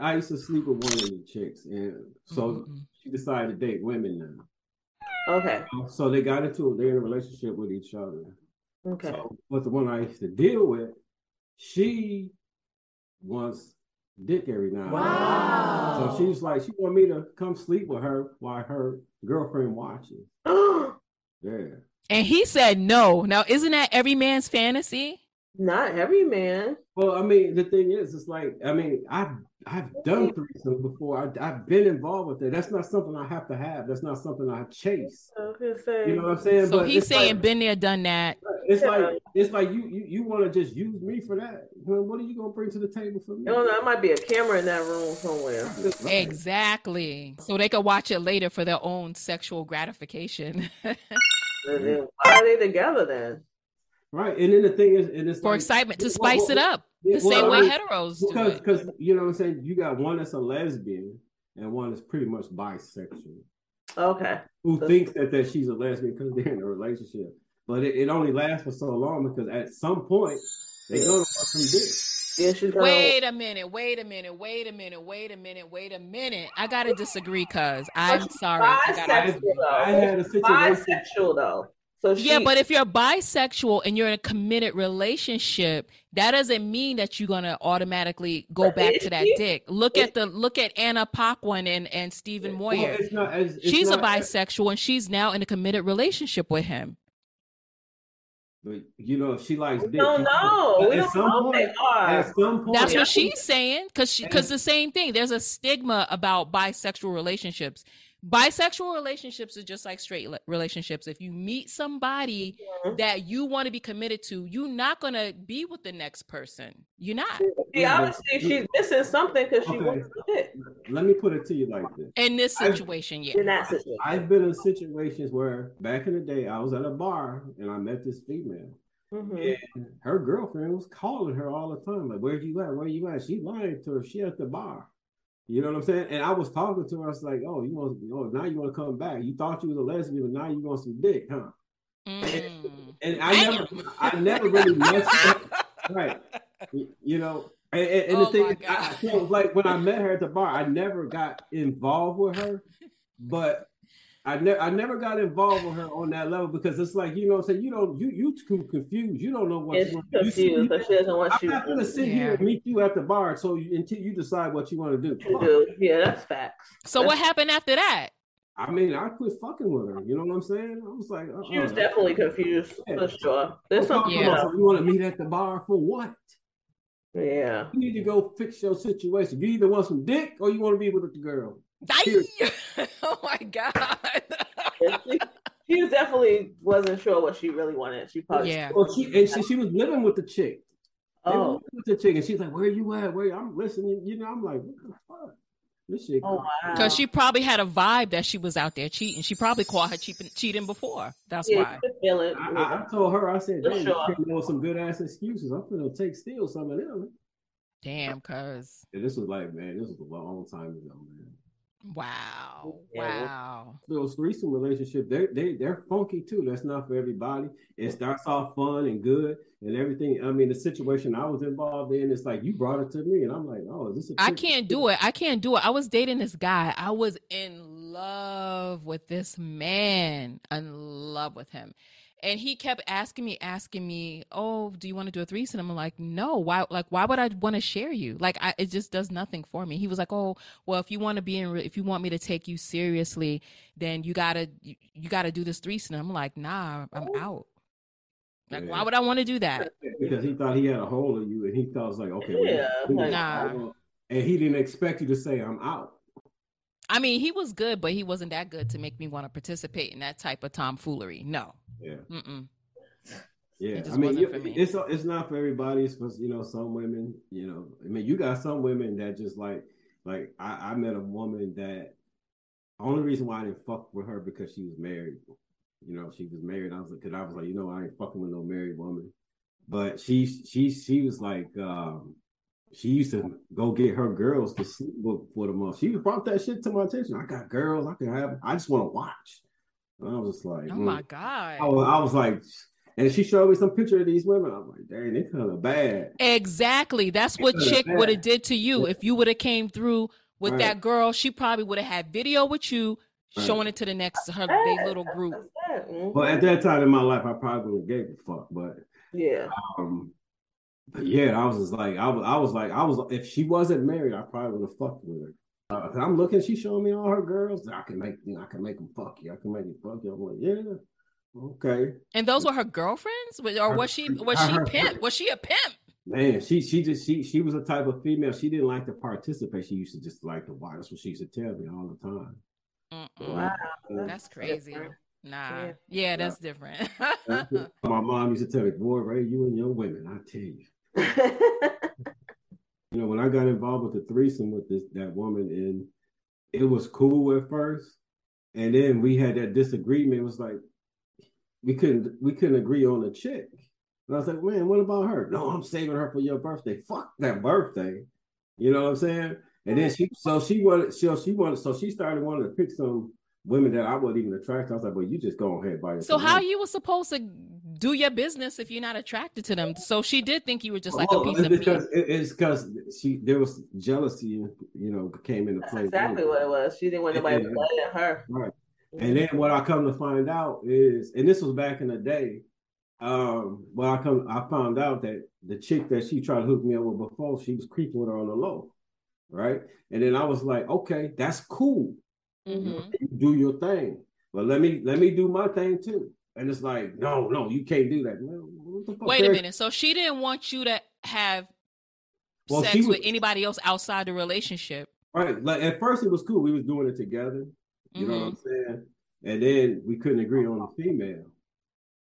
I used to sleep with one of the chicks, and so mm-hmm. she decided to date women now. Okay. So they got into it. They're in a relationship with each other. Okay. So, but the one I used to deal with, she wants dick every now. Wow. So she's like, she want me to come sleep with her while her girlfriend watches. yeah. And he said no. Now, isn't that every man's fantasy? Not every man. Well, I mean, the thing is, it's like, I mean, I've I've done threesomes before. I, have been involved with it. That's not something I have to have. That's not something I chase. Say, you know what I'm saying? So but he's saying, like, been there, done that. It's yeah. like it's like you you, you want to just use me for that. what are you gonna bring to the table for me? I don't. There might be a camera in that room somewhere. Exactly. So they could watch it later for their own sexual gratification. why are they together then? Right, and then the thing is, and it's for like, excitement to spice well, well, it up, the well, same way heteros because, do Because you know what I'm saying, you got one that's a lesbian and one that's pretty much bisexual. Okay. Who so, thinks that that she's a lesbian because they're in a relationship, but it, it, only lasts for so long because at some point they go to some dick. Yeah. Wait a minute, wait a minute, wait a minute, wait a minute, wait a minute. I gotta disagree, cuz I'm sorry. I, gotta... I, had a situation. Bisexual though. So she, yeah, but if you're bisexual and you're in a committed relationship, that doesn't mean that you're gonna automatically go back to that dick. Look at the look at Anna Paquin and and Stephen Moyer. Well, it's not, it's, it's she's not, a bisexual and she's now in a committed relationship with him. But you know, she likes dick, don't know. At some point, they are. At some point, that's what she's saying. Because because the same thing. There's a stigma about bisexual relationships bisexual relationships are just like straight relationships if you meet somebody mm-hmm. that you want to be committed to you're not going to be with the next person you're not yeah obviously she's missing something because she okay. wants it let me put it to you like this in this situation I've, yeah in that situation i've been in situations where back in the day i was at a bar and i met this female Mm-hmm. And her girlfriend was calling her all the time, like, "Where you at? Where you at?" She lying to her. She at the bar. You know what I'm saying? And I was talking to her. I was like, "Oh, you want? Oh, now you want to come back? You thought you was a lesbian, but now you want some dick, huh?" Mm. And, and, I never, I never really messed up. Right? You know. And, and oh the thing, is, I, like when I met her at the bar, I never got involved with her, but I never I never got involved with her on that level because it's like you know what I'm saying you don't you you too confused you don't know what it's you want. confused you, so she doesn't want I'm you. I'm not gonna sit yeah. here and meet you at the bar so you, until you decide what you want to do. do. Yeah, that's facts. So that's what happened after that? I mean, I quit fucking with her. You know what I'm saying? I was like, uh-uh. she was uh-uh. definitely confused yeah. for sure. There's something. Yeah. You want to meet at the bar for what? Yeah. You need to go fix your situation. You either want some dick or you want to be with the girl. oh my god she, she definitely wasn't sure what she really wanted. She probably yeah. Well, she and she, she was living with the chick. Oh, with the chick, and she's like, "Where you at? Where I'm listening." You know, I'm like, "What the fuck." This shit. Oh, Because wow. she probably had a vibe that she was out there cheating. She probably caught her cheating, cheating before. That's yeah, why. Feel it. I, I, I, told her, I said, "Damn, sure. you know some good ass excuses. I'm gonna take steal some of them." Damn, cuz. Yeah, this was like, man, this was a long time ago, man. Wow. Wow. Those threesome relationships, they they they're funky too. That's not for everybody. It starts off fun and good and everything. I mean, the situation I was involved in, it's like you brought it to me, and I'm like, oh, is this? I can't do it. I can't do it. I was dating this guy. I was in love with this man. In love with him and he kept asking me asking me oh do you want to do a threesome? I'm like no why like why would i want to share you? Like I, it just does nothing for me. He was like oh well if you want to be in if you want me to take you seriously then you gotta you, you gotta do this threesome. I'm like nah i'm oh. out. Like yeah. why would i want to do that? Because he thought he had a hold of you and he thought it was like okay yeah, well, nah. and he didn't expect you to say i'm out I mean, he was good, but he wasn't that good to make me want to participate in that type of tomfoolery. No. Yeah. Mm-mm. Yeah, I mean, you, it's it's not for everybody. It's for you know some women. You know, I mean, you got some women that just like like I, I met a woman that only reason why I didn't fuck with her because she was married. You know, she was married. I was like, cause I was like, you know, I ain't fucking with no married woman. But she she she was like, um, she used to go get her girls to sleep with, with them. She brought that shit to my attention. I got girls. I can have. I just want to watch. And I was just like, oh my mm. god! I was, I was, like, And she showed me some picture of these women. I'm like, dang, they kind of bad. Exactly. That's what Chick would have did to you if you would have came through with right. that girl. She probably would have had video with you right. showing it to the next her big little group. Well, at that time in my life, I probably would have gave a fuck, but yeah. Um, but yeah, I was just like, I was, I was like, I was. If she wasn't married, I probably would have fucked with her. Uh, I'm looking, she's showing me all her girls. I can make, you know, I can make them fuck you. I can make you fuck you. I'm like, yeah. Okay. And those were her girlfriends, or was she was she pimp? Was she a pimp? Man, she she just she she was a type of female. She didn't like to participate. She used to just like to watch. That's what she used to tell me all the time. Wow, that's crazy. Different. Nah, yeah, yeah that's yeah. different. My mom used to tell me, "Boy, Ray, you and your women, I tell you." you know, when I got involved with the threesome with this that woman, and it was cool at first, and then we had that disagreement. It was like, we couldn't we couldn't agree on a chick. And I was like, man, what about her? No, I'm saving her for your birthday. Fuck that birthday. You know what I'm saying? And then she so she wanted so she wanted so she started wanting to pick some women that I wasn't even attracted. I was like, well, you just go ahead by yourself. So how you were supposed to do your business if you're not attracted to them? So she did think you were just like well, a piece it's of because meat. It's because she there was jealousy, you know, came into play. exactly what it was. She didn't want nobody playing her. Right. And then what I come to find out is, and this was back in the day. Um, well, I come, I found out that the chick that she tried to hook me up with before, she was creeping with her on the low, right? And then I was like, okay, that's cool. Mm-hmm. You do your thing, but let me let me do my thing too. And it's like, no, no, you can't do that. Wait a minute. So she didn't want you to have well, sex was, with anybody else outside the relationship, right? Like at first, it was cool. We was doing it together. You mm-hmm. know what I'm mm-hmm. saying? And then we couldn't agree on the female.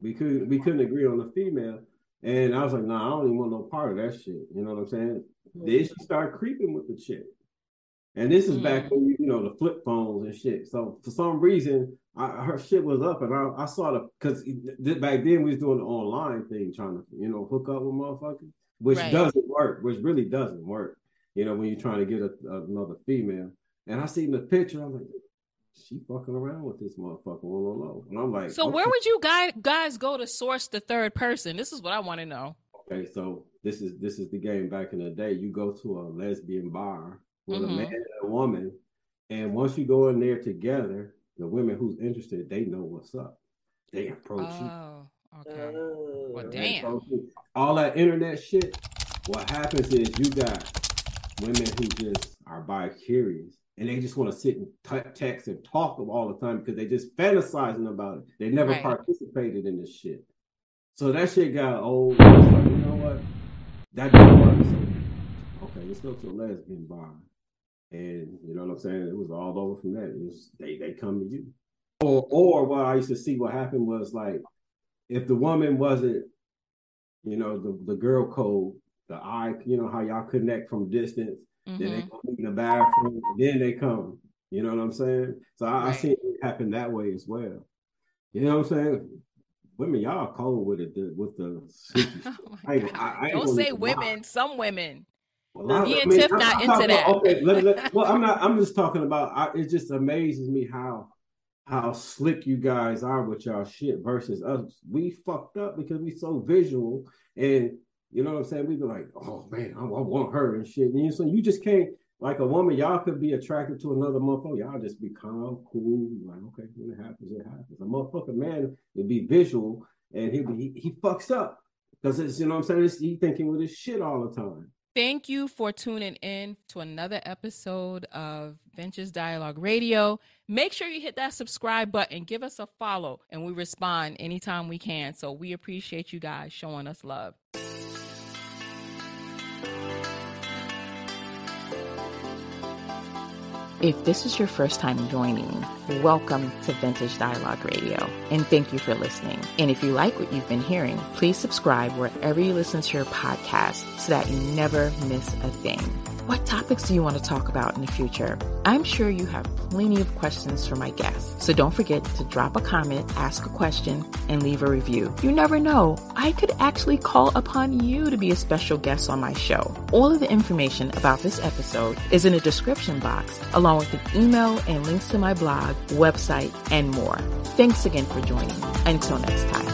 We couldn't we couldn't agree on the female. And I was like, nah, I don't even want no part of that shit. You know what I'm saying? Mm-hmm. Then she started creeping with the chick. And this is mm-hmm. back when you know the flip phones and shit. So for some reason, I, her shit was up, and I, I saw the because back then we was doing the online thing, trying to you know hook up with motherfuckers, which right. doesn't work, which really doesn't work. You know when you're trying to get a, another female. And I seen the picture, I'm like, she fucking around with this motherfucker on the low. And I'm like, so okay. where would you guys guys go to source the third person? This is what I want to know. Okay, so this is this is the game back in the day. You go to a lesbian bar with mm-hmm. a man and a woman, and once you go in there together, the women who's interested, they know what's up. They approach oh, you. Okay. Oh. Well, damn. All that internet shit. What happens is you got women who just are bi curious and they just want to sit and t- text and talk all the time because they just fantasizing about it. They never right. participated in this shit. So that shit got old. Like, you know what? That didn't work. So, okay, let's go to a lesbian bar. And you know what I'm saying? It was all over from that. It was they they come to you. Or or what I used to see what happened was like if the woman wasn't, you know, the, the girl code, the eye, you know, how y'all connect from distance Mm-hmm. Then they go in the bathroom. Then they come. You know what I'm saying? So I, right. I see it happen that way as well. You know what I'm saying? Women, y'all cold with it with the. oh I, I, I Don't say women. Lie. Some women. Well, Me and Tiff not into that. About, okay, let, let, well, I'm not. I'm just talking about. I, it just amazes me how how slick you guys are with y'all shit versus us. We fucked up because we so visual and you know what I'm saying? We be like, oh man, I, I want her and shit. And so you just can't like a woman, y'all could be attracted to another motherfucker. Y'all just be calm, cool, like, okay, when it happens, it happens. A motherfucker man would be visual and he'd he, he fucks up. Because it's you know what I'm saying, it's, he thinking with his shit all the time. Thank you for tuning in to another episode of Ventures Dialogue Radio. Make sure you hit that subscribe button, give us a follow, and we respond anytime we can. So we appreciate you guys showing us love. If this is your first time joining, welcome to Vintage Dialogue Radio, and thank you for listening. And if you like what you've been hearing, please subscribe wherever you listen to your podcast so that you never miss a thing. What topics do you want to talk about in the future? I'm sure you have plenty of questions for my guests, so don't forget to drop a comment, ask a question, and leave a review. You never know, I could actually call upon you to be a special guest on my show. All of the information about this episode is in the description box, along with an email and links to my blog, website, and more. Thanks again for joining. Until next time.